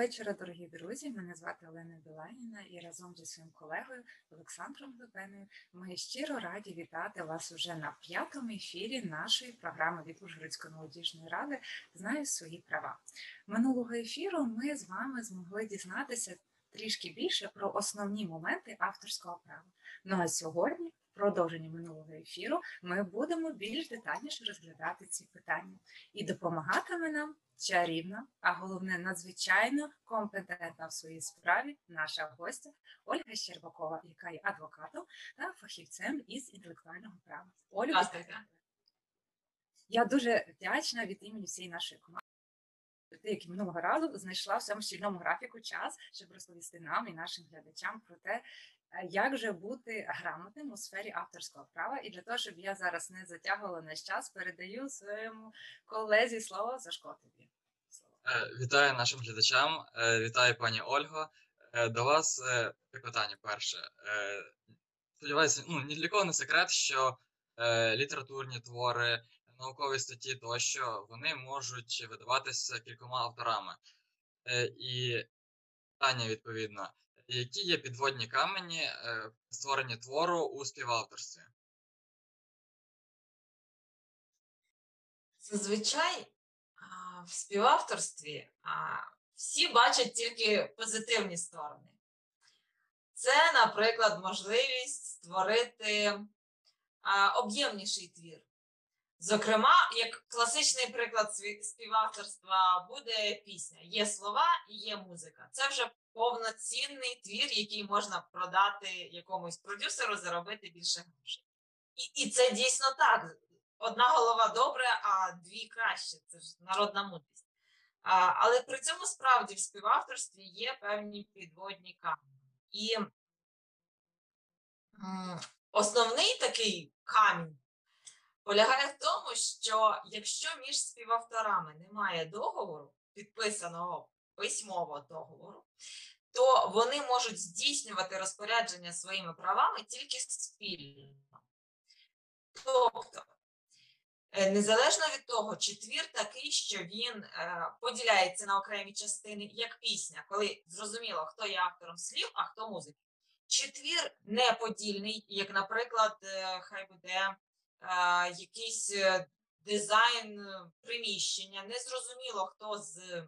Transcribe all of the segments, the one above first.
вечора, дорогі друзі. Мене звати Олена Біланіна і разом зі своїм колегою Олександром Лебеною ми щиро раді вітати вас уже на п'ятому ефірі нашої програми від Ужгородської молодіжної ради Знаю свої права. Минулого ефіру ми з вами змогли дізнатися трішки більше про основні моменти авторського права. Ну а сьогодні, в продовженні минулого ефіру, ми будемо більш детальніше розглядати ці питання і допомагатиме нам чарівна, а головне надзвичайно компетентна в своїй справі наша гостя Ольга Щербакова, яка є адвокатом та фахівцем із інтелектуального права. Ольга, я дуже вдячна від імені всієї нашої команди. Ти, як і минулого разу, знайшла в цьому щільному графіку час, щоб розповісти нам і нашим глядачам про те, як же бути грамотним у сфері авторського права. І для того, щоб я зараз не затягувала наш час, передаю своєму колезі слово Сашко тобі. Е, вітаю нашим глядачам, е, вітаю пані Ольго. Е, до вас питання перше. Сподіваюся, ну ні для кого не секрет, що літературні твори, наукові статті тощо вони можуть видаватися кількома авторами. І питання відповідно, які є підводні камені створення твору у співавторстві? Зазвичай в співавторстві всі бачать тільки позитивні сторони. Це, наприклад, можливість створити об'ємніший твір. Зокрема, як класичний приклад співавторства буде пісня. Є слова і є музика. Це вже повноцінний твір, який можна продати якомусь продюсеру, заробити більше грошей. І, І це дійсно так одна голова добре, а дві краще. Це ж народна мудрість. А, Але при цьому справді в співавторстві є певні підводні камені. І основний такий камінь полягає в тому, що якщо між співавторами немає договору, підписаного письмового договору, то вони можуть здійснювати розпорядження своїми правами тільки спільно. Тобто Е, незалежно від того, чи твір такий, що він е, поділяється на окремі частини, як пісня, коли зрозуміло, хто є автором слів, а хто музики. Чи твір неподільний, як, наприклад, е, хай буде якийсь дизайн приміщення, незрозуміло, хто з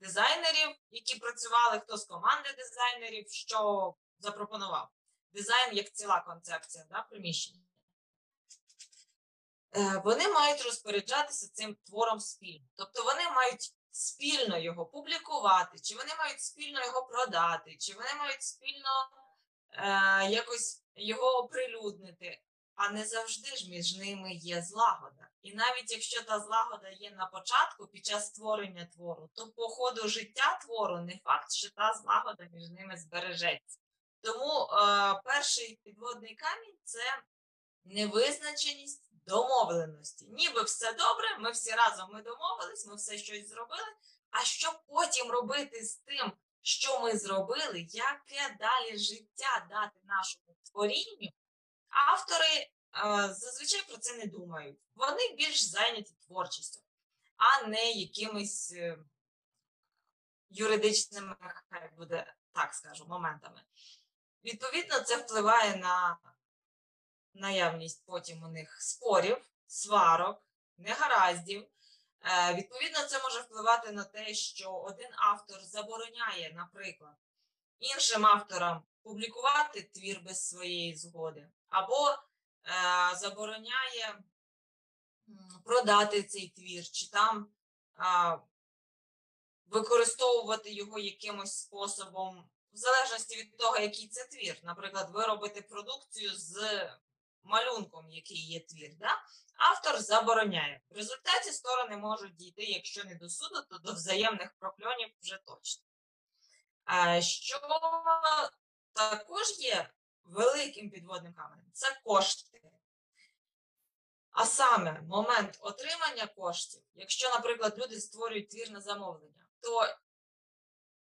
дизайнерів, які працювали, хто з команди дизайнерів, що запропонував. Дизайн як ціла концепція да, приміщення. Е, вони мають розпоряджатися цим твором спільно. Тобто вони мають спільно його публікувати, чи вони мають спільно його продати, чи вони мають спільно е, якось його оприлюднити. А не завжди ж між ними є злагода. І навіть якщо та злагода є на початку під час створення твору, то по ходу життя твору не факт, що та злагода між ними збережеться. Тому е, перший підводний камінь це невизначеність домовленості. Ніби все добре, ми всі разом ми домовились, ми все щось зробили. А що потім робити з тим, що ми зробили, яке далі життя дати нашому творінню? Автори е, зазвичай про це не думають. Вони більш зайняті творчістю, а не якимись е, юридичними, хай буде так скажу, моментами. Відповідно, це впливає на наявність потім у них спорів, сварок, негараздів. Е, відповідно, це може впливати на те, що один автор забороняє, наприклад, іншим авторам публікувати твір без своєї згоди, або е, забороняє продати цей твір, чи там е, використовувати його якимось способом, в залежності від того, який це твір. Наприклад, виробити продукцію з малюнком, який є твір, да? автор забороняє. В результаті сторони можуть дійти, якщо не до суду, то до взаємних прокльонів вже точно. Що також є великим підводним каменем це кошти. А саме момент отримання коштів, якщо, наприклад, люди створюють твір на замовлення, то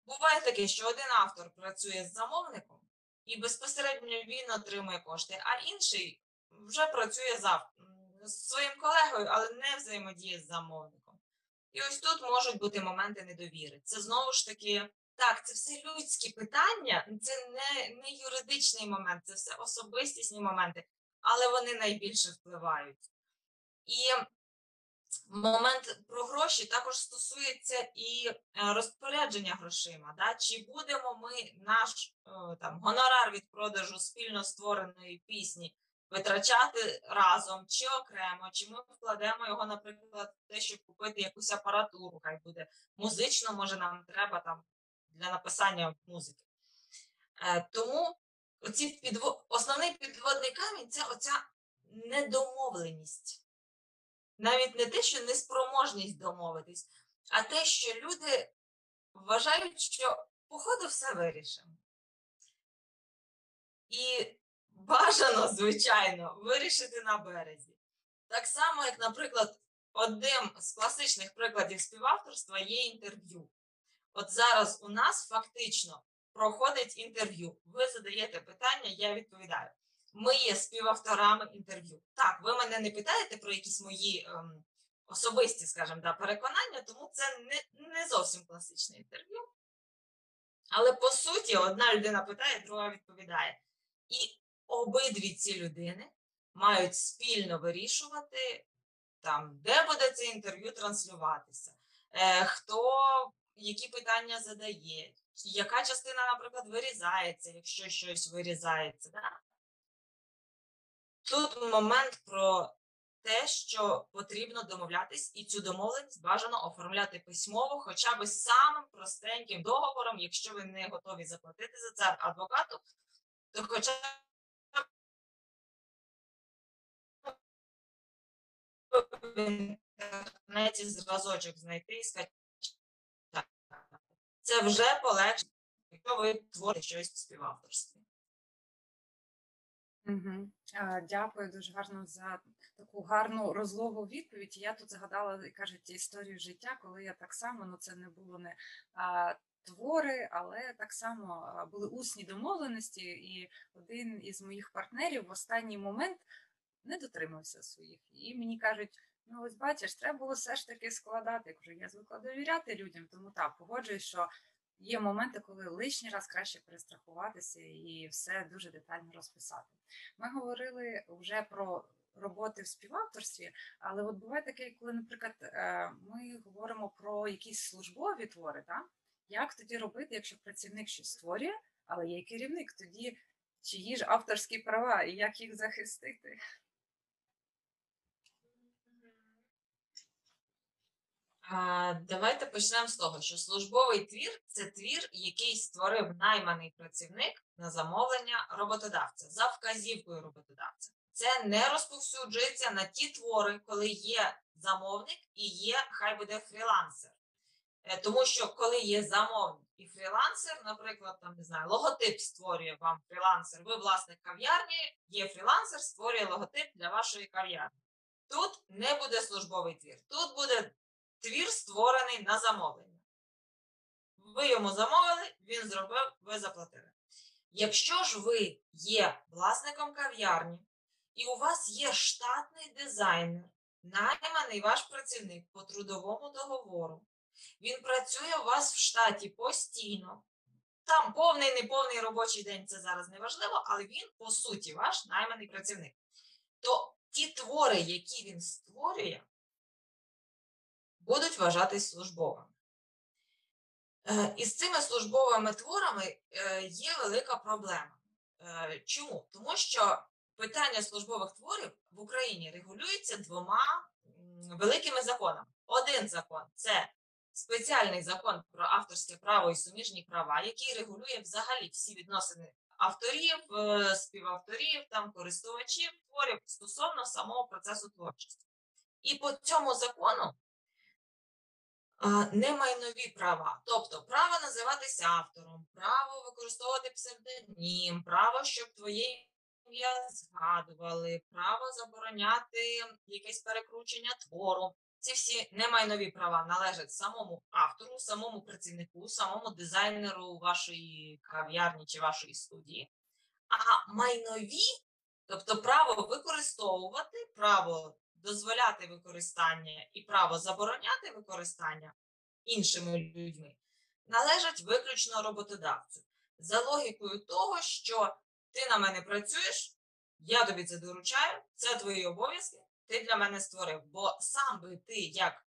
буває таке, що один автор працює з замовником, і безпосередньо він отримує кошти, а інший вже працює за своїм колегою, але не взаємодіє з замовником. І ось тут можуть бути моменти недовіри. Це знову ж таки, так, це все людські питання, це не, не юридичний момент, це все особистісні моменти, але вони найбільше впливають. І момент про гроші також стосується і е, розпорядження грошима. Да? Чи будемо ми наш е, там гонорар від продажу спільно створеної пісні витрачати разом чи окремо, чи ми вкладемо його, наприклад, в те, щоб купити якусь апаратуру, хай буде музично, може нам треба там для написання музики. Е, Тому оці підво... основний підводний камінь це оця недомовленість. Навіть не те, що неспроможність домовитись, а те, що люди вважають, що походу все вирішимо. І бажано, звичайно, вирішити на березі. Так само, як, наприклад, одним з класичних прикладів співавторства є інтерв'ю. От зараз у нас фактично проходить інтерв'ю. Ви задаєте питання, я відповідаю. Ми є співавторами інтерв'ю. Так, ви мене не питаєте про якісь мої ем, особисті, скажімо, да, переконання, тому це не, не зовсім класичне інтерв'ю. Але по суті, одна людина питає, друга відповідає. І обидві ці людини мають спільно вирішувати, там, де буде це інтерв'ю транслюватися, е, хто які питання задає, яка частина, наприклад, вирізається, якщо щось вирізається. Да? Тут момент про те, що потрібно домовлятись, і цю домовленість бажано оформляти письмово, хоча б самим простеньким договором, якщо ви не готові заплатити за це адвокату, то хоча б в інтернеті зразочок знайти і скачати. Це вже полегшить, якщо ви творите щось в співавторстві. Угу. Дякую дуже гарно за таку гарну розлогу відповідь. Я тут згадала, кажуть, історію життя, коли я так само, ну це не було не а, твори, але так само були усні домовленості, і один із моїх партнерів в останній момент не дотримався своїх. І мені кажуть, ну ось бачиш, треба було все ж таки складати. Я кажу, я звикла довіряти людям, тому так, погоджуюсь, що є моменти, коли лишній раз краще перестрахуватися і все дуже детально розписати. Ми говорили вже про роботи в співавторстві, але от буває таке, коли, наприклад, е, ми говоримо про якісь службові твори, так? як тоді робити, якщо працівник щось створює, але є керівник, тоді чиї ж авторські права і як їх захистити? Давайте почнемо з того, що службовий твір це твір, який створив найманий працівник на замовлення роботодавця за вказівкою роботодавця. Це не розповсюджується на ті твори, коли є замовник і є, хай буде фрілансер. Е, Тому що коли є замовник і фрілансер, наприклад, там не знаю, логотип створює вам фрілансер, ви власник кав'ярні, є фрілансер, створює логотип для вашої кав'ярні. Тут не буде службовий твір, тут буде твір створений на замовлення. Ви йому замовили, він зробив, ви заплатили. Якщо ж ви є власником кав'ярні, і у вас є штатний дизайнер, найманий ваш працівник по трудовому договору, він працює у вас в штаті постійно. Там повний, неповний робочий день це зараз не важливо, але він, по суті, ваш найманий працівник. То ті твори, які він створює, будуть вважатись службовими. Е, Із цими службовими творами е, є велика проблема. Е, Чому? Тому що питання службових творів в Україні регулюється двома великими законами. Один закон це спеціальний закон про авторське право і суміжні права, який регулює взагалі всі відносини авторів, співавторів, там, користувачів творів стосовно самого процесу творчості. І по цьому закону немайнові права, тобто право називатися автором, право використовувати псевдонім, право, щоб твоє ім'я згадували, право забороняти якесь перекручення твору. Ці всі немайнові права належать самому автору, самому працівнику, самому дизайнеру вашої кав'ярні чи вашої студії. А майнові, тобто право використовувати, право дозволяти використання і право забороняти використання іншими людьми належать виключно роботодавцю. За логікою того, що ти на мене працюєш, я тобі це доручаю, це твої обов'язки, ти для мене створив. Бо сам би ти, як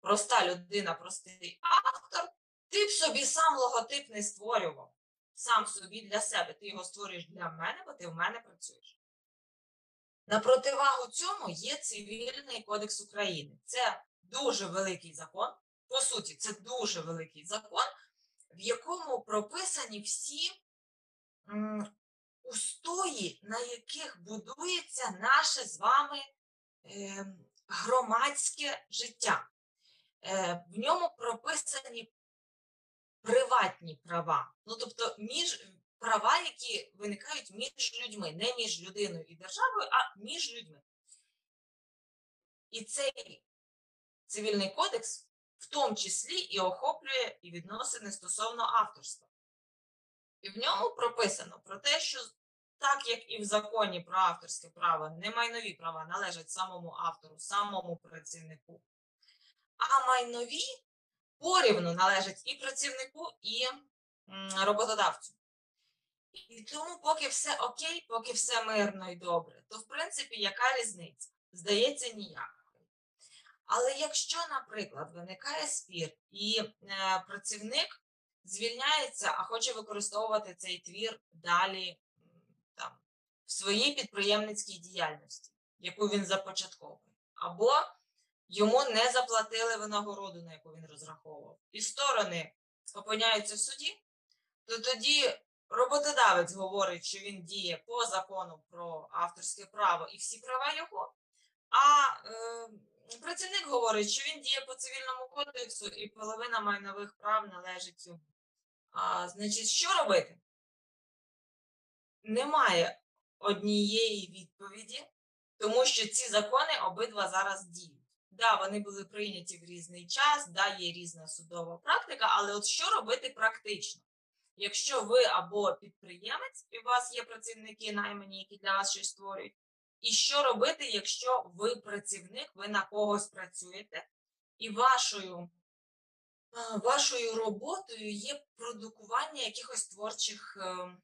проста людина, простий автор, ти б собі сам логотип не створював. Сам собі для себе. Ти його створюєш для мене, бо ти в мене працюєш. На противагу цьому є Цивільний кодекс України. Це дуже великий закон. По суті, це дуже великий закон, в якому прописані всі устої, на яких будується наше з вами е, громадське життя. Е, в ньому прописані приватні права. Ну, тобто, між права, які виникають між людьми, не між людиною і державою, а між людьми. І цей цивільний кодекс в тому числі і охоплює і відносини стосовно авторства. І в ньому прописано про те, що так як і в законі про авторське право, немайнові права належать самому автору, самому працівнику, а майнові порівну належать і працівнику, і роботодавцю. І тому, поки все окей, поки все мирно і добре, то в принципі яка різниця? Здається, ніяк. Але якщо, наприклад, виникає спір і е, працівник звільняється, а хоче використовувати цей твір далі там, в своїй підприємницькій діяльності, яку він започатковує, або йому не заплатили винагороду, на яку він розраховував, і сторони опиняються в суді, то тоді роботодавець говорить, що він діє по закону про авторське право і всі права його. а е, Працівник говорить, що він діє по цивільному кодексу і половина майнових прав належить йому. А, Значить, що робити? Немає однієї відповіді, тому що ці закони обидва зараз діють. Да, вони були прийняті в різний час, да, є різна судова практика, але от що робити практично? Якщо ви або підприємець, і у вас є працівники наймані, які для вас щось створюють, і що робити, якщо ви працівник, ви на когось працюєте, і вашою вашою роботою є продукування якихось творчих е,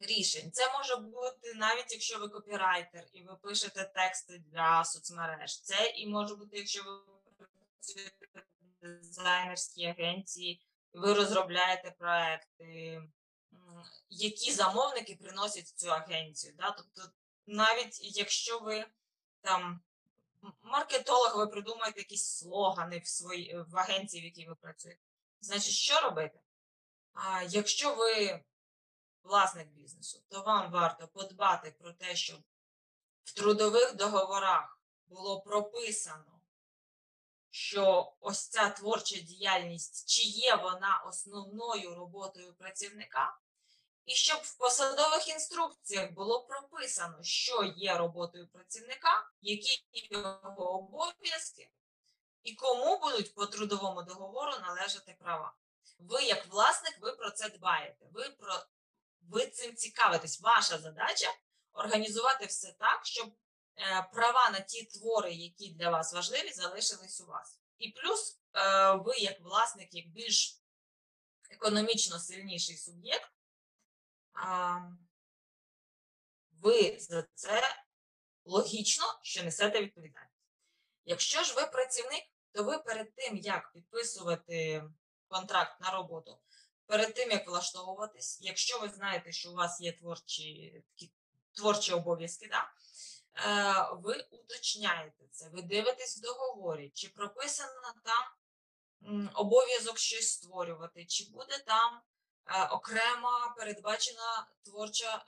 рішень. Це може бути навіть якщо ви копірайтер і ви пишете тексти для соцмереж. Це і може бути, якщо ви працюєте в дизайнерській агенції, ви розробляєте проекти, які замовники приносять цю агенцію. Да? Тобто навіть якщо ви там маркетолог, ви придумаєте якісь слогани в своїй в агенції, в якій ви працюєте. Значить, що робити? А якщо ви власник бізнесу, то вам варто подбати про те, щоб в трудових договорах було прописано, що ось ця творча діяльність, чи є вона основною роботою працівника, і щоб в посадових інструкціях було прописано, що є роботою працівника, які його обов'язки, і кому будуть по трудовому договору належати права. Ви, як власник, ви про це дбаєте. Ви про ви цим цікавитесь. Ваша задача організувати все так, щоб права на ті твори, які для вас важливі, залишились у вас. І плюс е, ви, як власник, як більш економічно сильніший суб'єкт, ви за це логічно, що несете відповідальність. Якщо ж ви працівник, то ви перед тим, як підписувати контракт на роботу, перед тим, як влаштовуватись, якщо ви знаєте, що у вас є творчі творчі обов'язки, да, е, ви уточняєте це, ви дивитесь в договорі, чи прописано там обов'язок щось створювати, чи буде там е, окремо передбачена творча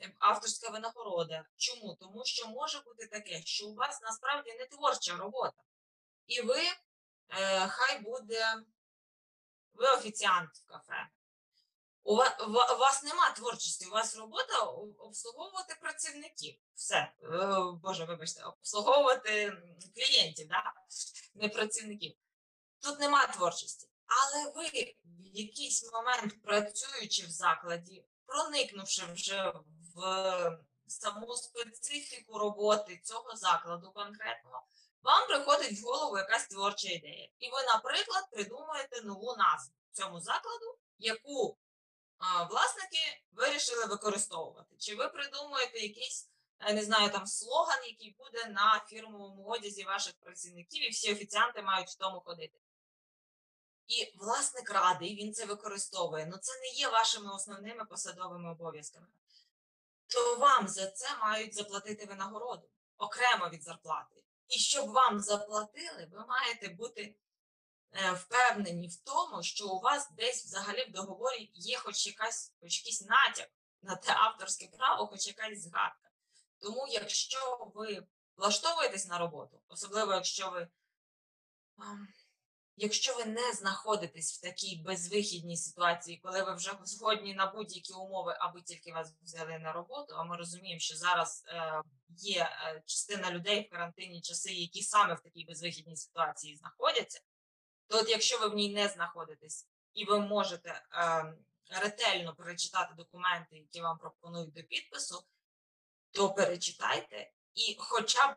е, авторська винагорода. Чому? Тому що може бути таке, що у вас насправді не творча робота, і ви е, хай буде ви офіціант в кафе. У вас, у вас нема творчості, у вас робота обслуговувати працівників. Все, Е, Боже, вибачте, обслуговувати клієнтів, да? не працівників. Тут нема творчості. Але ви в якийсь момент, працюючи в закладі, проникнувши вже в саму специфіку роботи цього закладу конкретного, вам приходить в голову якась творча ідея. І ви, наприклад, придумуєте нову назву цьому закладу, яку власники вирішили використовувати. Чи ви придумуєте якийсь, е, не знаю, там слоган, який буде на фірмовому одязі ваших працівників, і всі офіціанти мають в тому ходити. І власник радий, він це використовує. Ну це не є вашими основними посадовими обов'язками. То вам за це мають заплатити винагороду окремо від зарплати. І щоб вам заплатили, ви маєте бути впевнені в тому, що у вас десь взагалі в договорі є хоч якась, хоч якийсь натяк на те авторське право, хоч якась згадка. Тому, якщо ви влаштовуєтесь на роботу, особливо якщо ви. Якщо ви не знаходитесь в такій безвихідній ситуації, коли ви вже згодні на будь-які умови, аби тільки вас взяли на роботу, а ми розуміємо, що зараз е, є е, частина людей в карантинні часи, які саме в такій безвихідній ситуації знаходяться, то от якщо ви в ній не знаходитесь і ви можете е, ретельно перечитати документи, які вам пропонують до підпису, то перечитайте і хоча б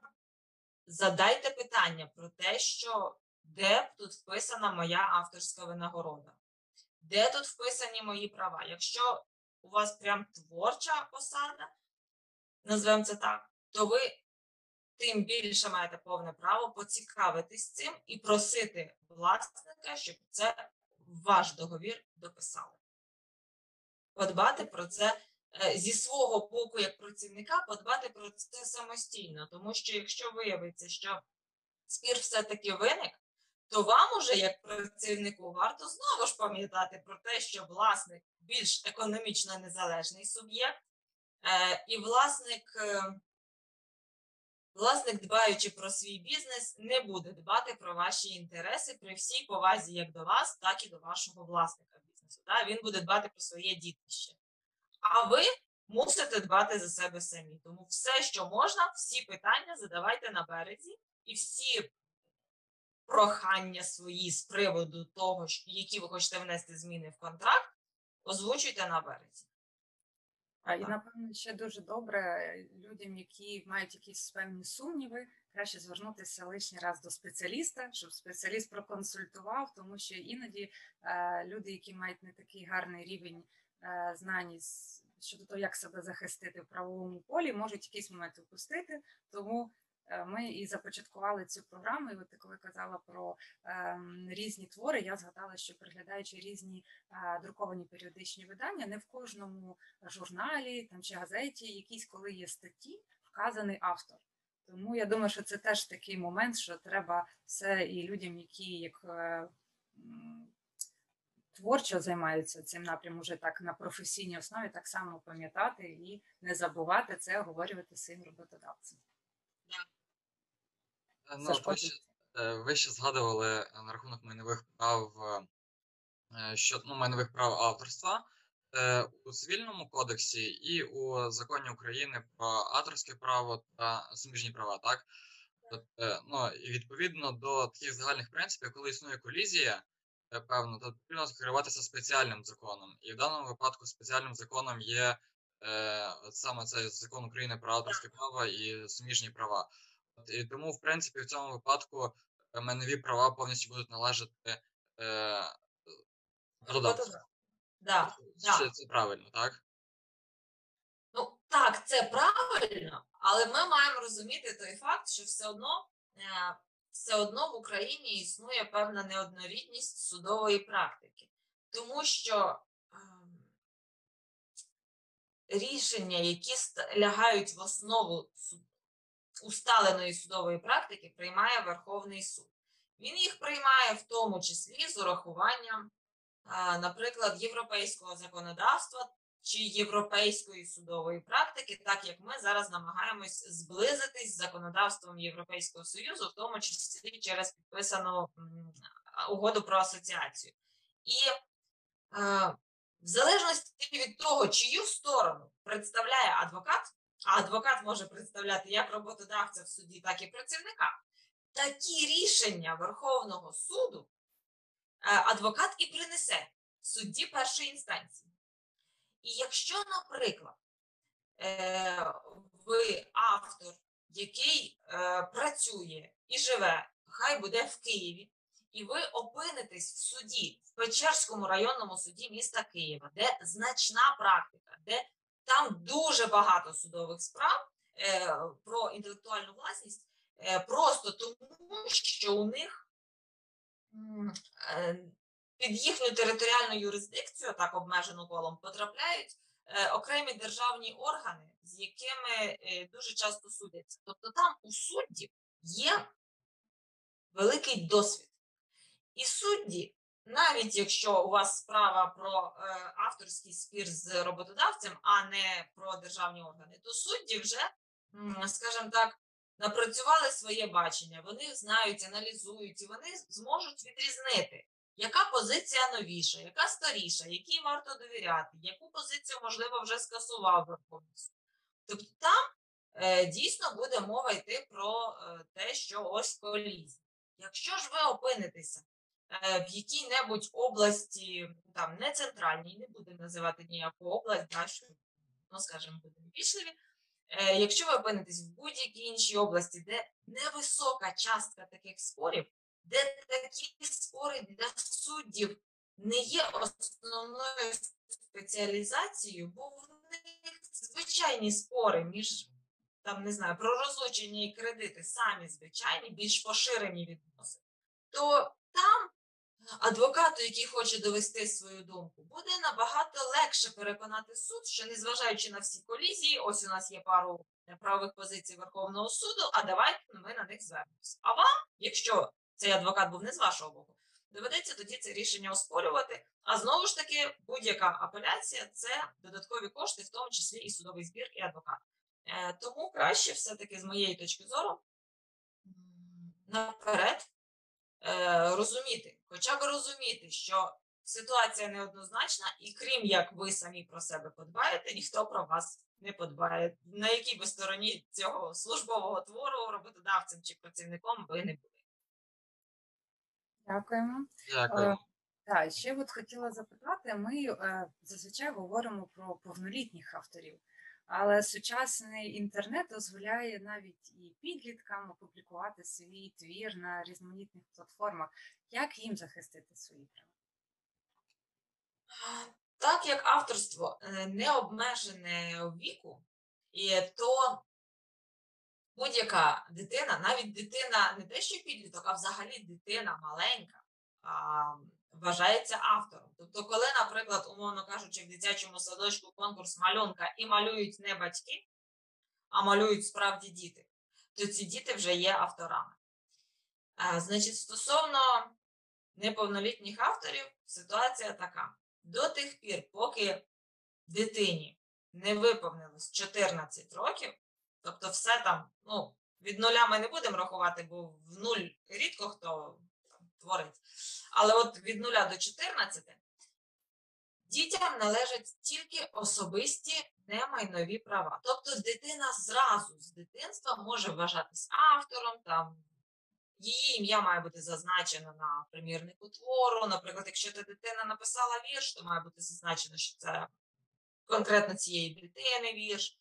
задайте питання про те, що де б тут вписана моя авторська винагорода, де тут вписані мої права. Якщо у вас прям творча посада, назвемо це так, то ви тим більше маєте повне право поцікавитись цим і просити власника, щоб це ваш договір дописали. Подбати про це е, зі свого боку, як працівника, подбати про це самостійно, тому що якщо виявиться, що спір все-таки виник, то вам уже, як працівнику, варто знову ж пам'ятати про те, що власник більш економічно незалежний суб'єкт, е, і власник, е, власник, дбаючи про свій бізнес, не буде дбати про ваші інтереси при всій повазі як до вас, так і до вашого власника бізнесу. Да? Він буде дбати про своє дітище. А ви мусите дбати за себе самі. Тому все, що можна, всі питання задавайте на березі, і всі прохання свої з приводу того, які ви хочете внести зміни в контракт, озвучуйте на березі. А, І напевно ще дуже добре людям, які мають якісь певні сумніви, краще звернутися лишній раз до спеціаліста, щоб спеціаліст проконсультував, тому що іноді е, люди, які мають не такий гарний рівень е, знань щодо того, як себе захистити в правовому полі, можуть якийсь момент впустити. Тому ми і започаткували цю програму. І от ти коли казала про ем, різні твори, я згадала, що приглядаючи різні е, друковані періодичні видання, не в кожному журналі там чи газеті, якісь коли є статті, вказаний автор. Тому я думаю, що це теж такий момент, що треба все і людям, які як е, творчо займаються цим напрямом, вже так на професійній основі, так само пам'ятати і не забувати це, говорювати своїм роботодавцям. Е, Ну, ви, ще, е, ви ще згадували е, на рахунок майнових прав що ну, майнових прав авторства у цивільному кодексі і у законі України про авторське право та суміжні права, так? Ну, і відповідно до таких загальних принципів, коли існує колізія, певно, то потрібно керуватися спеціальним законом. І в даному випадку спеціальним законом є е, саме цей закон України про авторське право і суміжні права. І тому, в принципі, в цьому випадку е, майнові права повністю будуть належати е, продавцю. Да, Це, да. це правильно, так? Ну так, це правильно, але ми маємо розуміти той факт, що все одно, е, все одно в Україні існує певна неоднорідність судової практики, тому що ем, рішення, які лягають в основу усталеної судової практики, приймає Верховний суд. Він їх приймає в тому числі з урахуванням, е, наприклад, європейського законодавства чи європейської судової практики, так як ми зараз намагаємось зблизитись з законодавством Європейського Союзу, в тому числі через підписану угоду про асоціацію. І е, в залежності від того, чию сторону представляє адвокат, а адвокат може представляти як роботодавця в суді, так і працівника, такі рішення Верховного суду е, адвокат і принесе судді першої інстанції. І якщо, наприклад, е, ви автор, який е, працює і живе, хай буде в Києві, і ви опинитесь в суді в Печерському районному суді міста Києва, де значна практика, де там дуже багато судових справ е, про інтелектуальну власність, е, просто тому, що у них е, під їхню територіальну юрисдикцію, так обмежену колом, потрапляють е, окремі державні органи, з якими е, дуже часто судяться. Тобто там у суддів є великий досвід. І судді, навіть якщо у вас справа про е, авторський спір з роботодавцем, а не про державні органи, то судді вже, скажімо так, напрацювали своє бачення, вони знають, аналізують, і вони зможуть відрізнити, яка позиція новіша, яка старіша, якій варто довіряти, яку позицію, можливо, вже скасував Верховний суд. Тобто там е, дійсно буде мова йти про е, те, що ось колізія. Якщо ж ви опинитеся в якій-небудь області, там не центральній, не будемо називати ніяку область, да, що, ну, скажімо, будемо вічливі, Е, Якщо ви опинитесь в будь-якій іншій області, де невисока частка таких спорів, де такі спори для суддів не є основною спеціалізацією, бо в них звичайні спори між там не знаю про розлучення і кредити, самі звичайні, більш поширені відносини, то там адвокату, який хоче довести свою думку, буде набагато легше переконати суд, що незважаючи на всі колізії, ось у нас є пару правових позицій Верховного суду, а давайте ми на них звернемося. А вам, якщо цей адвокат був не з вашого боку, доведеться тоді це рішення оспорювати. А знову ж таки, будь-яка апеляція це додаткові кошти, в тому числі і судовий збір, і адвокат. Е, Тому краще все-таки з моєї точки зору наперед е, розуміти, хоча б розуміти, що ситуація неоднозначна, і крім як ви самі про себе подбаєте, ніхто про вас не подбає. На якій би стороні цього службового твору роботодавцем чи працівником ви не були. Дякуємо. Дякую. Е, Так, ще от хотіла запитати: ми е, зазвичай говоримо про повнолітніх авторів, але сучасний інтернет дозволяє навіть і підліткам опублікувати свій твір на різноманітних платформах. Як їм захистити свої права? Так як авторство е, не обмежене віку, і то будь-яка дитина, навіть дитина не те, що підліток, а взагалі дитина маленька, вважається автором. Тобто, коли, наприклад, умовно кажучи, в дитячому садочку конкурс малюнка і малюють не батьки, а малюють справді діти, то ці діти вже є авторами. А, значить, стосовно неповнолітніх авторів, ситуація така. До тих пір, поки дитині не виповнилось 14 років, тобто все там, ну, від нуля ми не будемо рахувати, бо в нуль рідко хто там, творить. Але от від нуля до 14 дітям належать тільки особисті немайнові права. Тобто дитина зразу з дитинства може вважатись автором, там її ім'я має бути зазначено на примірнику твору. Наприклад, якщо та дитина написала вірш, то має бути зазначено, що це конкретно цієї дитини вірш.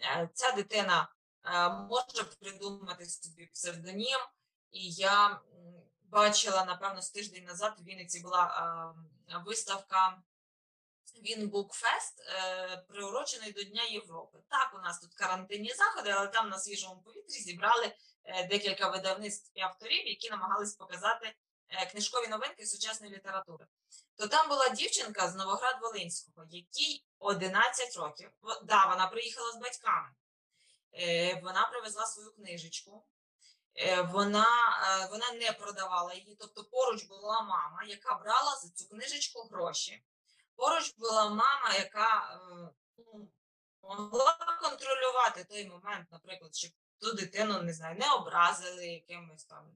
Е, Ця дитина е, може придумати собі псевдонім, і я бачила, напевно, з тиждень назад в Вінниці була виставка Вінбукфест, приурочений до Дня Європи. Так, у нас тут карантинні заходи, але там на свіжому повітрі зібрали е, декілька видавництв і авторів, які намагались показати е, книжкові новинки сучасної літератури. То там була дівчинка з Новоград-Волинського, якій 11 років. Да, вона приїхала з батьками. Е, Вона привезла свою книжечку. Е, Вона, е, вона не продавала її, тобто поруч була мама, яка брала за цю книжечку гроші. Поруч була мама, яка е, ну, могла контролювати той момент, наприклад, щоб ту дитину не знаю, не образили якимось там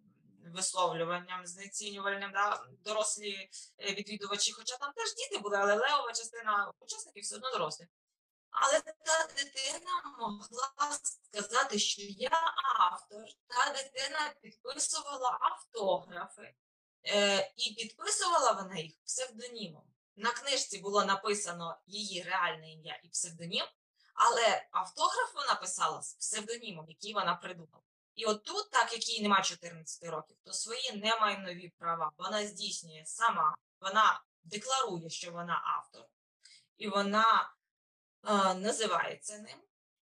висловлюванням знецінювальним, да, дорослі відвідувачі, хоча там теж діти були, але левова частина учасників все одно дорослі. Але та дитина могла сказати, що я автор. Та дитина підписувала автографи, е, і підписувала вона їх псевдонімом. На книжці було написано її реальне ім'я і псевдонім, Але автограф вона писала з псевдонімом, який вона придумала. І от тут, так як їй немає 14 років, то свої немайнові права вона здійснює сама, вона декларує, що вона автор, і вона називається ним.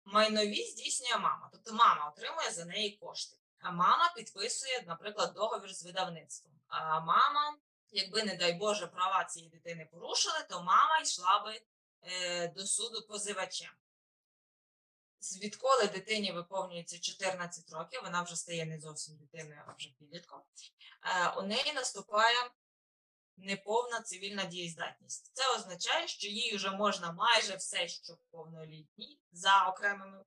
Майнові здійснює мама. Тобто мама отримує за неї кошти. А мама підписує, наприклад, договір з видавництвом. А мама, якби, не дай Боже, права цієї дитини порушили, то мама йшла би е, до суду позивачем. З- Відколи дитині виповнюється 14 років, вона вже стає не зовсім дитиною, а вже підлітком. Е, у неї наступає неповна цивільна дієздатність. Це означає, що їй вже можна майже все, що повнолітній, за окремими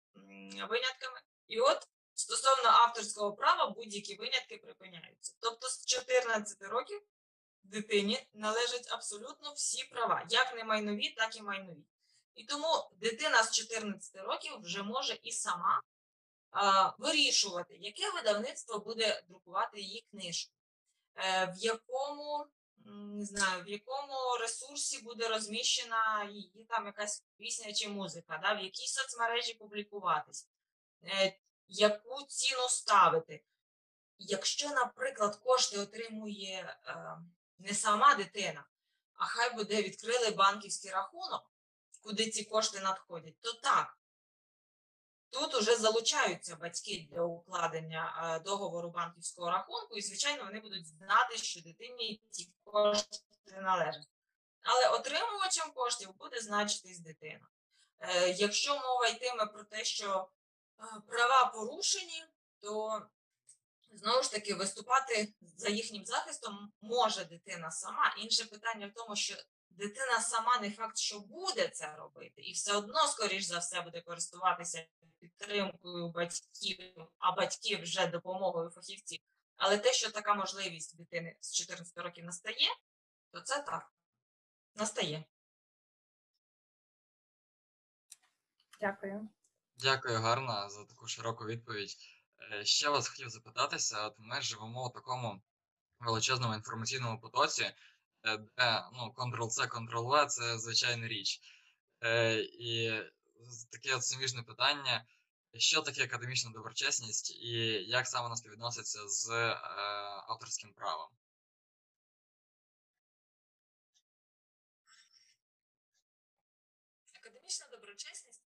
винятками. І от стосовно авторського права будь-які винятки припиняються. Тобто з 14 років дитині належать абсолютно всі права, як не майнові, так і майнові. І тому дитина з 14 років вже може і сама а, вирішувати, яке видавництво буде друкувати її книжку, е, в якому не знаю, в якому ресурсі буде розміщена її там якась пісня чи музика, да, в якій соцмережі публікуватись, е, яку ціну ставити. Якщо, наприклад, кошти отримує е, не сама дитина, а хай буде відкрили банківський рахунок, куди ці кошти надходять, то так. Тут уже залучаються батьки для укладення договору банківського рахунку, і, звичайно, вони будуть знати, що дитині ці кошти належать. Але отримувачем коштів буде значитись дитина. Е, Якщо мова йтиме про те, що е, права порушені, то знову ж таки виступати за їхнім захистом може дитина сама. Інше питання в тому, що дитина сама не факт, що буде це робити, і все одно, скоріш за все, буде користуватися підтримкою батьків, а батьки вже допомогою фахівців. Але те, що така можливість дитини з 14 років настає, то це так. Настає. Дякую. Дякую, гарно за таку широку відповідь. Е, Ще вас хотів запитатися: от ми живемо у такому величезному інформаційному потоці, де ну, Ctrl-C, Ctrl-V це звичайна річ. Е, І таке от суміжне питання: що таке академічна доброчесність і як саме вона співвідноситься з е, авторським правом? Академічна доброчесність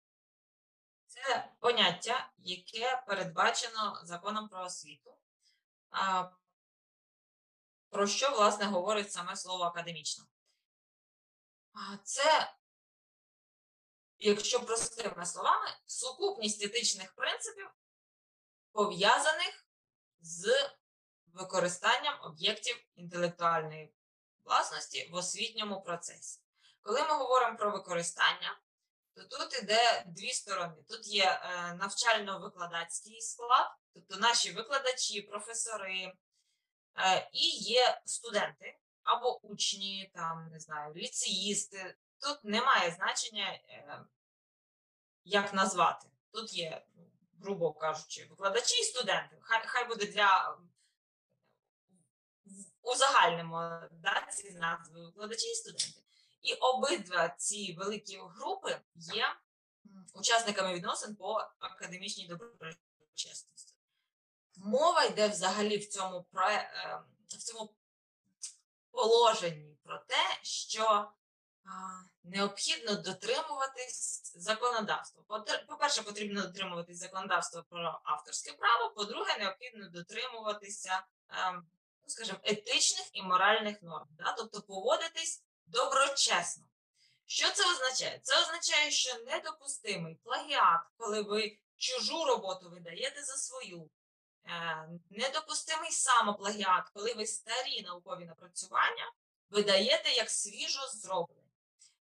це поняття, яке передбачено законом про освіту. Про що, власне, говорить саме слово академічно? Це, якщо простими словами, сукупність етичних принципів, пов'язаних з використанням об'єктів інтелектуальної власності в освітньому процесі. Коли ми говоримо про використання, то тут іде дві сторони. Тут є е, навчально-викладацький склад, тобто наші викладачі, професори, і є студенти або учні, там, не знаю, ліцеїсти. Тут немає значення, е, як назвати. Тут є, грубо кажучи, викладачі і студенти. Хай, хай буде для узагальнимо да, ці назви викладачі і студенти. І обидва ці великі групи є учасниками відносин по академічній доброчесності. Мова йде взагалі в цьому, е, в цьому положенні про те, що необхідно дотримуватись законодавства. По-перше, потрібно дотримуватись законодавства про авторське право, по-друге, необхідно дотримуватися, ем, ну, скажімо, етичних і моральних норм, да? тобто поводитись доброчесно. Що це означає? Це означає, що недопустимий плагіат, коли ви чужу роботу видаєте за свою, е, недопустимий самоплагіат, коли ви старі наукові напрацювання видаєте як свіжо зроблені.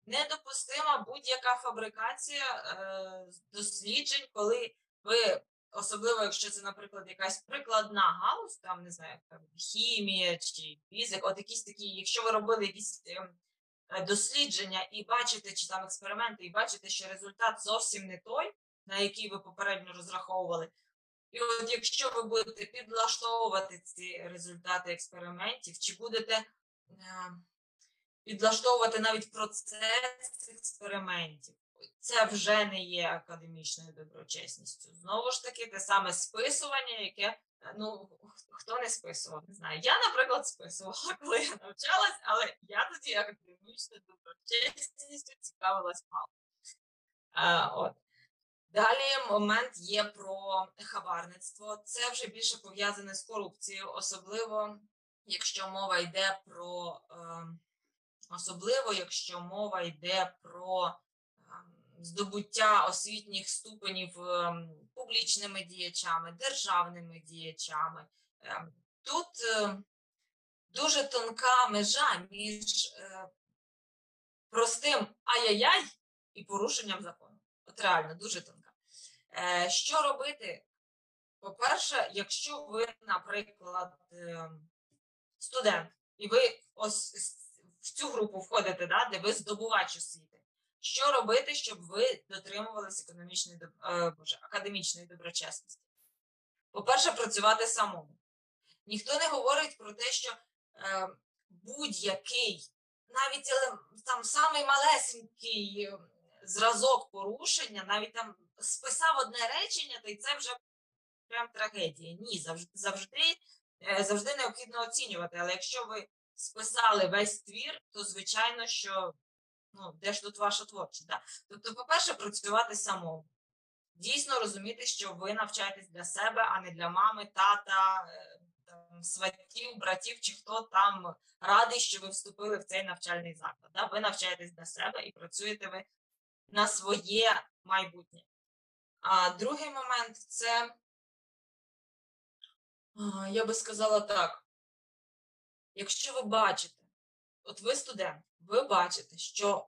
Недопустима будь-яка фабрикація е, досліджень, коли ви, особливо якщо це, наприклад, якась прикладна галузь, там не знаю, там хімія чи фізика, от якісь такі, якщо ви робили якісь ем, е, дослідження і бачите, чи там експерименти, і бачите, що результат зовсім не той, на який ви попередньо розраховували. І от якщо ви будете підлаштовувати ці результати експериментів, чи будете е, підлаштовувати навіть процес експериментів, це вже не є академічною доброчесністю. Знову ж таки, те саме списування, яке е, ну хто не списував, не знаю. Я, наприклад, списувала, коли я навчалась, але я тоді академічною доброчесністю цікавилась мало. А, от. Далі момент є про хабарництво. Це вже більше пов'язане з корупцією, особливо якщо мова йде про е, особливо, якщо мова йде про е, здобуття освітніх ступенів е, публічними діячами, державними діячами. Тут дуже тонка межа між е, простим ай-яй-яй і порушенням закону. От реально дуже тонка. Е, що робити? По-перше, якщо ви, наприклад, е, студент, і ви ось в цю групу входите, да, де ви здобувач освіти, що робити, щоб ви дотримувалися економічної е, боже, академічної доброчесності? По-перше, працювати самому. Ніхто не говорить про те, що е, будь-який, навіть там самий малесенький зразок порушення, навіть там списав одне речення, то й це вже прям трагедія. Ні, завжди завжди, завжди необхідно оцінювати. Але якщо ви списали весь твір, то звичайно, що ну, де ж тут ваша творчість? Да? Тобто, по-перше, працювати самому. Дійсно розуміти, що ви навчаєтесь для себе, а не для мами, тата, там, сватів, братів, чи хто там радий, що ви вступили в цей навчальний заклад. Да? Ви навчаєтесь для себе і працюєте ви на своє майбутнє. А другий момент це, я би сказала так, якщо ви бачите, от ви студент, ви бачите, що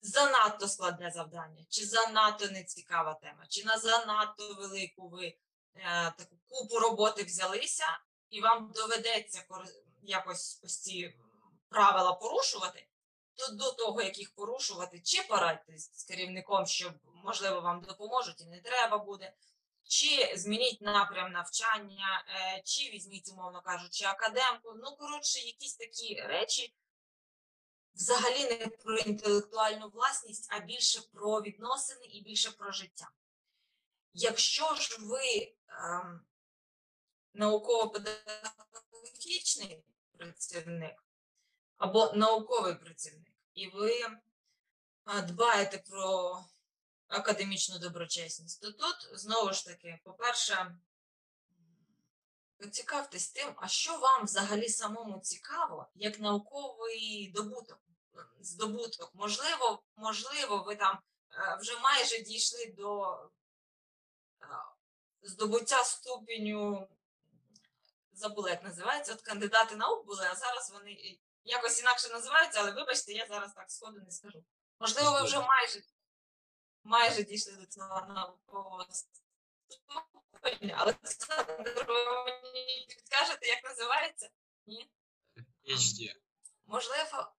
занадто складне завдання, чи занадто нецікава тема, чи на занадто велику ви е, таку купу роботи взялися, і вам доведеться якось ось ці правила порушувати, до того, як їх порушувати, чи порадьтесь з керівником, щоб, можливо, вам допоможуть і не треба буде, чи змініть напрям навчання, е, чи візьміть, умовно кажучи, академку. Ну, коротше, якісь такі речі. Взагалі не про інтелектуальну власність, а більше про відносини і більше про життя. Якщо ж ви ем, науково-педагогічний працівник або науковий працівник, і ви дбаєте про академічну доброчесність, то тут знову ж таки, по-перше, поцікавтесь тим, а що вам взагалі самому цікаво, як науковий добуток, здобуток. Можливо, можливо, ви там е, вже майже дійшли до е, здобуття ступеню, забула, як називається, от кандидати наук були, а зараз вони якось інакше називаються, але вибачте, я зараз так сходу не скажу. Можливо, ви вже майже майже дійшли до цього наукового ступеня, але мені підкажете, як називається? Ні? HD. Можливо,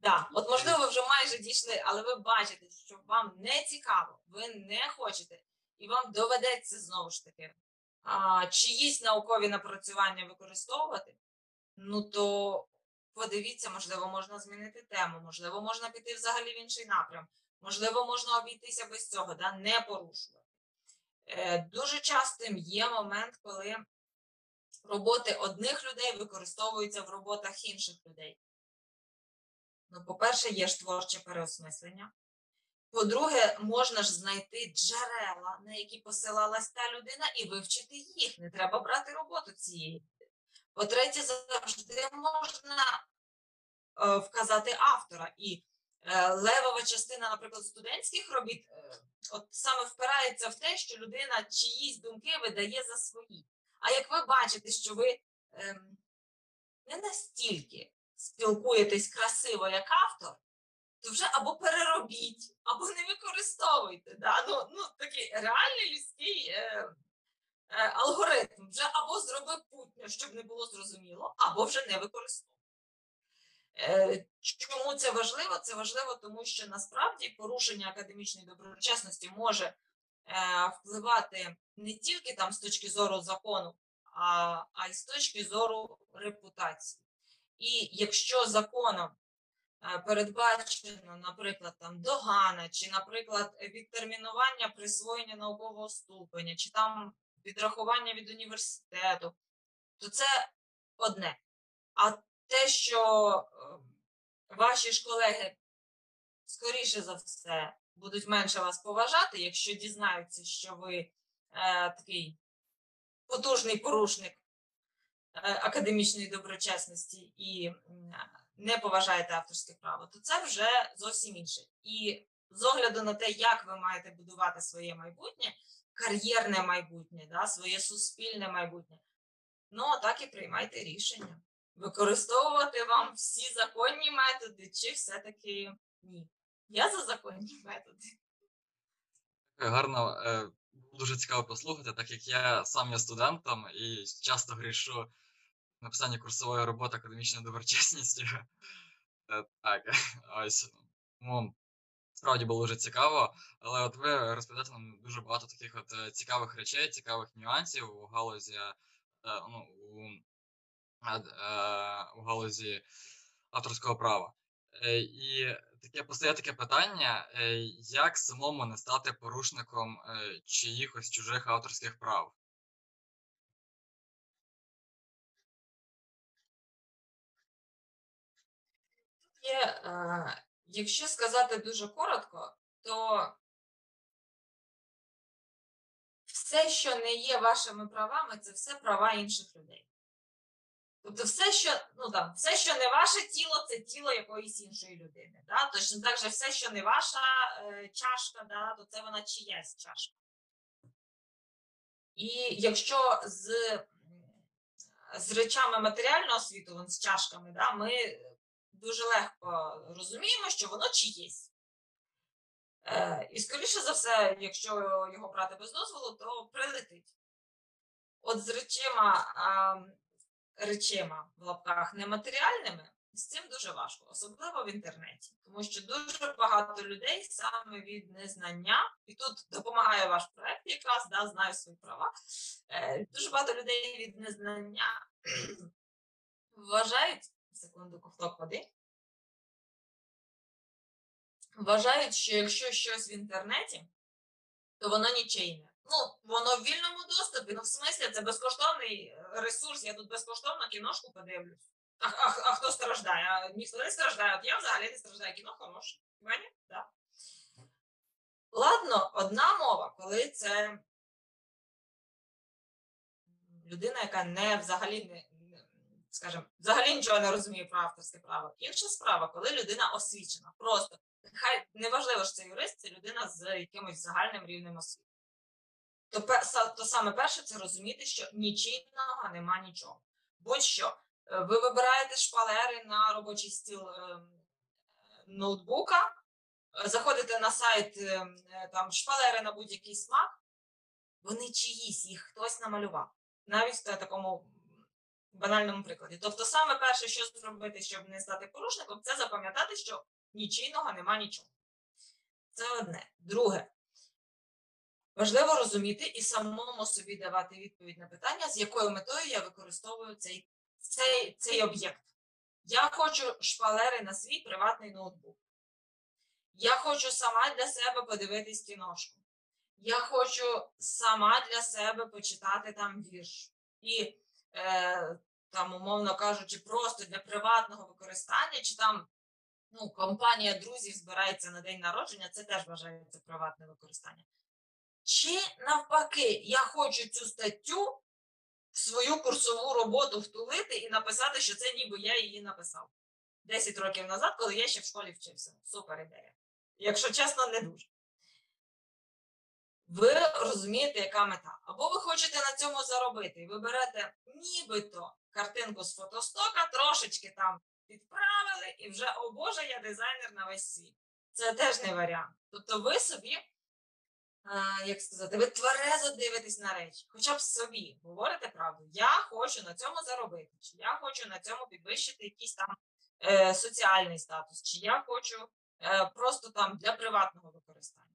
да, от можливо, ви вже майже дійшли, але ви бачите, що вам не цікаво, ви не хочете, і вам доведеться знову ж таки а, чиїсь наукові напрацювання використовувати, ну то подивіться, можливо, можна змінити тему, можливо, можна піти взагалі в інший напрям, можливо, можна обійтися без цього, да, не порушувати. Е, Дуже частим є момент, коли роботи одних людей використовуються в роботах інших людей. Ну, по-перше, є ж творче переосмислення. По-друге, можна ж знайти джерела, на які посилалась та людина, і вивчити їх. Не треба брати роботу цієї по-третє, завжди можна е, вказати автора. І е, левова частина, наприклад, студентських робіт, е, от саме впирається в те, що людина чиїсь думки видає за свої. А як ви бачите, що ви е, не настільки спілкуєтесь красиво, як автор, то вже або переробіть, або не використовуйте. Да? Ну, ну, Такий реальний людський Е, алгоритм вже або зробив путньо, щоб не було зрозуміло, або вже не використовував. Е, чому це важливо? Це важливо, тому що насправді порушення академічної доброчесності може е, впливати не тільки там з точки зору закону, а, а й з точки зору репутації. І якщо законом е, передбачено, наприклад, там догана, чи, наприклад, відтермінування присвоєння наукового ступеня, чи там відрахування від університету, то це одне. А те, що е, ваші ж колеги, скоріше за все, будуть менше вас поважати, якщо дізнаються, що ви е, такий потужний порушник е, академічної доброчесності і не поважаєте авторське право, то це вже зовсім інше. І з огляду на те, як ви маєте будувати своє майбутнє, кар'єрне майбутнє, да, своє суспільне майбутнє, ну так і приймайте рішення. Використовувати вам всі законні методи, чи все-таки ні. Я за законні методи. Е, Гарно, е, дуже цікаво послухати, так як я сам є студентом і часто грішу в написанні курсової роботи академічною доброчесністю. Е, Так, ось. Тому справді було дуже цікаво, але от ви розповідаєте нам дуже багато таких от е, цікавих речей, цікавих нюансів у галузі, е, ну, у, е, у галузі авторського права. І таке постає таке питання, як самому не стати порушником чиїхось чужих авторських прав? Є, якщо сказати дуже коротко, то все, що не є вашими правами, це все права інших людей. Тобто, все, що ну там, все, що не ваше тіло, це тіло якоїсь іншої людини. Да? Точно так же все, що не ваша е, чашка, да, то це вона чиясь чашка. І якщо з, з речами матеріального світу, з чашками, да, ми дуже легко розуміємо, що воно чиєсь. Е, і, скоріше за все, якщо його брати без дозволу, то прилетить. От з речима, речима в лапках нематеріальними, з цим дуже важко, особливо в інтернеті, тому що дуже багато людей саме від незнання, і тут допомагає ваш проект, якраз да, знаю свої права. Е, дуже багато людей від незнання вважають секунду ковток води. Вважають, що якщо щось в інтернеті, то воно нічийне. Ну, воно в вільному доступі. Ну, в смислі, це безкоштовний е, ресурс. Я тут безкоштовно кіношку подивлюсь. А, а, а хто страждає? А, ніхто не страждає. От я взагалі не страждаю. Кіно хороше. Понимаєте? Да. Ладно, одна мова, коли це людина, яка не взагалі не скажімо, взагалі нічого не розуміє про авторське право. Інша справа, коли людина освічена. Просто хай неважливо, що це юрист, це людина з якимось загальним рівнем освіти. То, то саме перше це розуміти, що нічийного нема нічого. Будь-що, е, ви вибираєте шпалери на робочий стіл е, ноутбука, е, заходите на сайт е, е, там шпалери на будь-який смак, вони чиїсь, їх хтось намалював. Навіть в такому банальному прикладі. Тобто, саме перше, що зробити, щоб не стати порушником, це запам'ятати, що нічийного нема нічого. Це одне. Друге, важливо розуміти і самому собі давати відповідь на питання, з якою метою я використовую цей, цей, цей об'єкт. Я хочу шпалери на свій приватний ноутбук. Я хочу сама для себе подивитись кіношку. Я хочу сама для себе почитати там вірш. І е, там, умовно кажучи, просто для приватного використання, чи там ну, компанія друзів збирається на день народження, це теж вважається приватне використання. Чи навпаки, я хочу цю статтю в свою курсову роботу втулити і написати, що це ніби я її написав 10 років назад, коли я ще в школі вчився. Супер ідея. Якщо чесно, не дуже. Ви розумієте, яка мета. Або ви хочете на цьому заробити, і ви берете нібито картинку з фотостока, трошечки там підправили, і вже, о Боже, я дизайнер на весь світ. Це теж не варіант. Тобто ви собі, а, як сказати, ви тверезо дивитесь на речі, хоча б собі говорите правду. Я хочу на цьому заробити, чи я хочу на цьому підвищити якийсь там е, соціальний статус, чи я хочу е, просто там для приватного використання.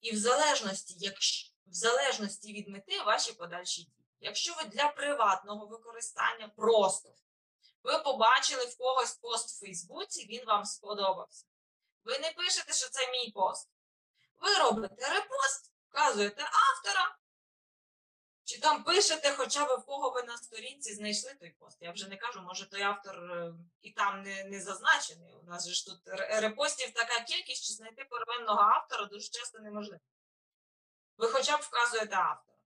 І в залежності, якщо, в залежності від мети ваші подальші дії. Якщо ви для приватного використання просто Ви побачили в когось пост в Фейсбуці, він вам сподобався. Ви не пишете, що це мій пост. Ви робите репост, вказуєте автора, чи там пишете, хоча б в кого ви на сторінці знайшли той пост. Я вже не кажу, може той автор е, і там не, не зазначений. У нас же ж тут репостів така кількість, що знайти первинного автора дуже часто неможливо. Ви хоча б вказуєте автора.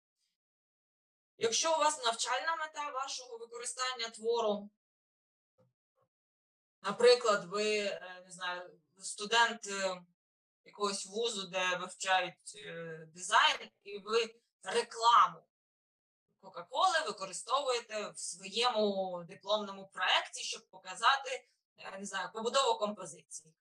Якщо у вас навчальна мета вашого використання твору, наприклад, ви е, не знаю, студент е, якогось вузу, де вивчають дизайн, і ви рекламу Кока-Коли використовуєте в своєму дипломному проєкті, щоб показати е, не знаю, побудову композиції.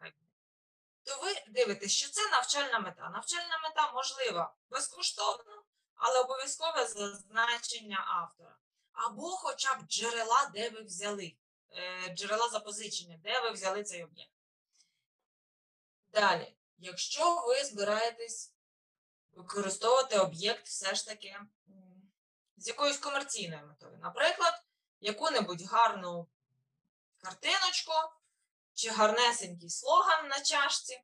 То ви дивитесь, що це навчальна мета. Навчальна мета можлива безкоштовно, але обов'язкове зазначення автора. Або хоча б джерела, де ви взяли, е, джерела запозичення, де ви взяли цей об'єкт. Далі, якщо ви збираєтесь використовувати об'єкт все ж таки з якоюсь комерційною метою, наприклад, яку-небудь гарну картиночку чи гарнесенький слоган на чашці,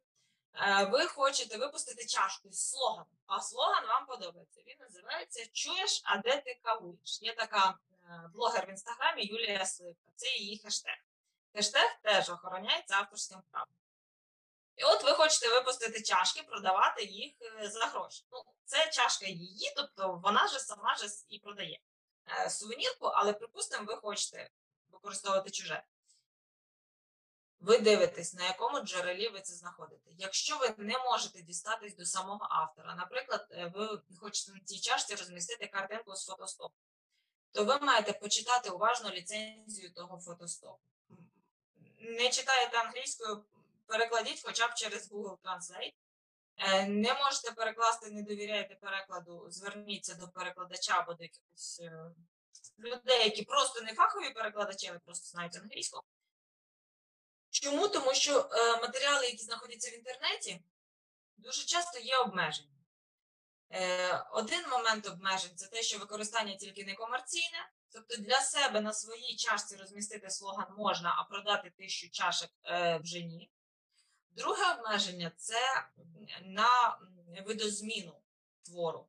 е, ви хочете випустити чашку з слоганом, а слоган вам подобається. Він називається Чуєш, а де ти кавуєш? Є така е, блогер в інстаграмі Юлія Сливка. Це її хештег. Хештег теж охороняється авторським правом. І от ви хочете випустити чашки, продавати їх е, за гроші. Ну, це чашка її, тобто вона же сама же і продає е, сувенірку, але, припустимо, ви хочете використовувати чуже. Ви дивитесь, на якому джерелі ви це знаходите. Якщо ви не можете дістатись до самого автора, наприклад, е, ви хочете на цій чашці розмістити картинку з фотостопу, то ви маєте почитати уважно ліцензію того фотостопу. Не читаєте англійською, перекладіть хоча б через Google Translate. Е, Не можете перекласти, не довіряєте перекладу, зверніться до перекладача або до якихось е, людей, які просто не фахові перекладачі, але просто знають англійську. Чому? Тому що е, матеріали, які знаходяться в інтернеті, дуже часто є обмежені. Один момент обмежень це те, що використання тільки не комерційне, тобто для себе на своїй чашці розмістити слоган можна, а продати тисячу чашок е, вже ні. Друге обмеження це на видозміну твору.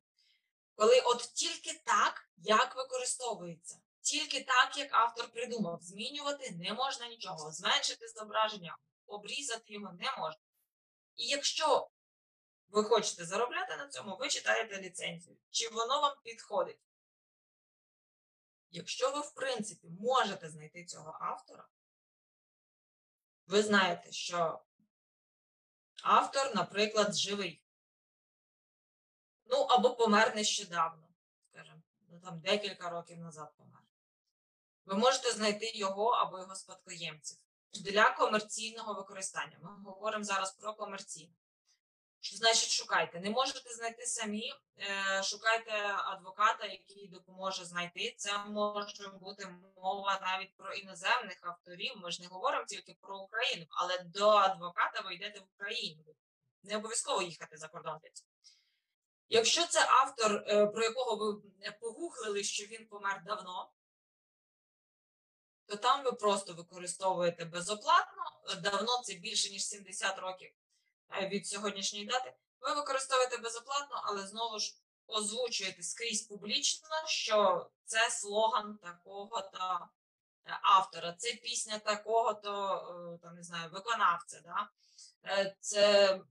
Коли от тільки так, як використовується, тільки так, як автор придумав, змінювати не можна нічого, зменшити зображення, обрізати його не можна. І якщо ви хочете заробляти на цьому, ви читаєте ліцензію, чи воно вам підходить. Якщо ви, в принципі, можете знайти цього автора, ви знаєте, що автор, наприклад, живий. Ну, або помер нещодавно, скажімо, ну там декілька років назад помер. Ви можете знайти його або його спадкоємців для комерційного використання. Ми говоримо зараз про комерційне. Що значить шукайте? Не можете знайти самі, е, шукайте адвоката, який допоможе знайти. Це може бути мова навіть про іноземних авторів. Ми ж не говоримо тільки про Україну, але до адвоката ви йдете в Україну. Не обов'язково їхати за кордон. Якщо це автор, е, про якого ви погуглили, що він помер давно, то там ви просто використовуєте безоплатно. Давно це більше ніж 70 років від сьогоднішньої дати. Ви використовуєте безоплатно, але знову ж озвучуєте скрізь публічно, що це слоган такого-то е, автора, це пісня такого-то е, там, не знаю, виконавця. Да? Е, Це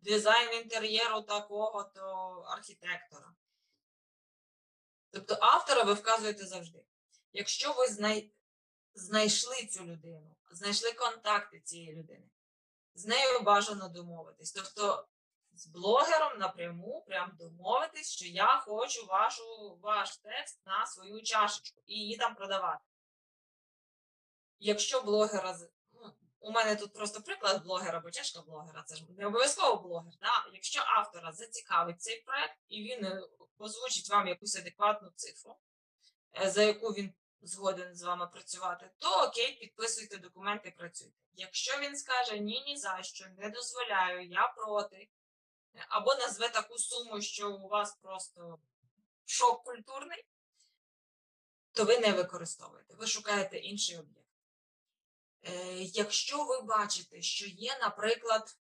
дизайн інтер'єру такого-то архітектора. Тобто автора ви вказуєте завжди. Якщо ви знай... знайшли цю людину, знайшли контакти цієї людини, з нею бажано домовитись. Тобто з блогером напряму прям домовитись, що я хочу вашу, ваш текст на свою чашечку і її там продавати. Якщо блогера ну, у мене тут просто приклад блогера, або чашка блогера, це ж не обов'язково блогер. Да? Якщо автора зацікавить цей проект і він е, озвучить вам якусь адекватну цифру, е, за яку він згоден з вами працювати, то окей, підписуйте документи, працюйте. Якщо він скаже ні, ні за що, не дозволяю, я проти, або назве таку суму, що у вас просто шок культурний, Тобто ви не використовуєте, ви шукаєте інший об'єкт. Е, Якщо ви бачите, що є, наприклад,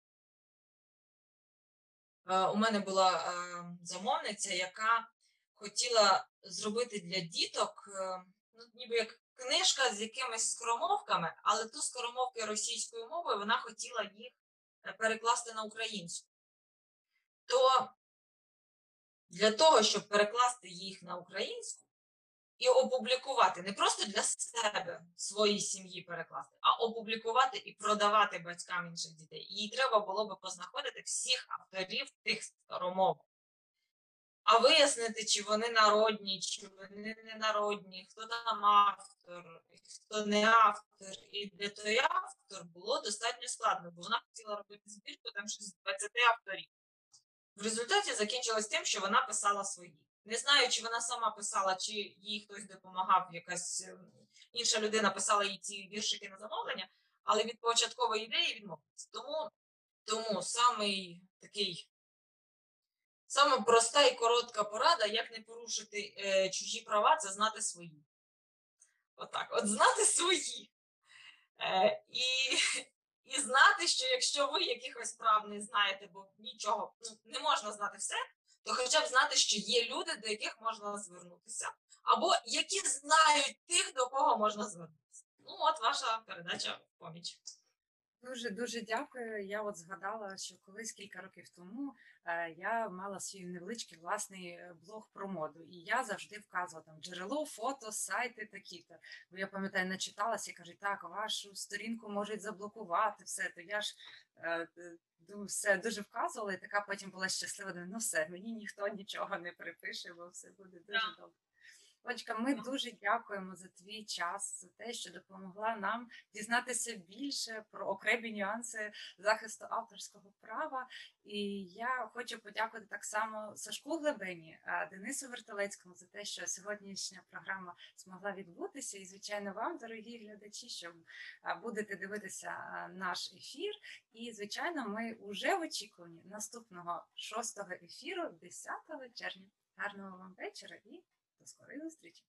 е, у мене була е, замовниця, яка хотіла зробити для діток, ну, ніби як книжка з якимись скоромовками, але ту скоромовки російською мовою вона хотіла їх е, перекласти на українську. То для того, щоб перекласти їх на українську і опублікувати, не просто для себе, своїй сім'ї перекласти, а опублікувати і продавати батькам інших дітей. Їй треба було би познаходити всіх авторів тих скоромовок. А вияснити, чи вони народні, чи вони не народні, хто там автор, хто не автор. І для той автор було достатньо складно, бо вона хотіла робити збірку там щось з 20 авторів. В результаті закінчилось тим, що вона писала свої. Не знаю, чи вона сама писала, чи їй хтось допомагав, якась е, інша людина писала їй ці віршики на замовлення, але від початкової ідеї відмовилась. Тому, тому самий такий, саме проста і коротка порада, як не порушити е, чужі права, це знати свої. Отак, от знати свої. Е, і, і знати, що якщо ви якихось прав не знаєте, бо нічого ну, не можна знати все, то хоча б знати, що є люди, до яких можна звернутися, або які знають тих, до кого можна звернутися. Ну, от ваша передача поміч. Дуже дуже дякую. Я от згадала, що колись кілька років тому я мала свій невеличкий власний е, блог про моду, і я завжди вказувала там джерело, фото, сайти такі-то. Бо я пам'ятаю, начиталася і кажуть, так, вашу сторінку можуть заблокувати, все. То я ж е, е, все дуже вказувала, і така потім була щаслива. Ну все, мені ніхто нічого не припише, бо все буде дуже добре. Олечка, ми дуже дякуємо за твій час, за те, що допомогла нам дізнатися більше про окремі нюанси захисту авторського права. І я хочу подякувати так само Сашку Глебені, Денису Вертолецькому за те, що сьогоднішня програма змогла відбутися. І, звичайно, вам, дорогі глядачі, що будете дивитися наш ефір. І, звичайно, ми вже в очікуванні наступного шостого ефіру 10 червня. Гарного вам вечора і до скорої зустрічі!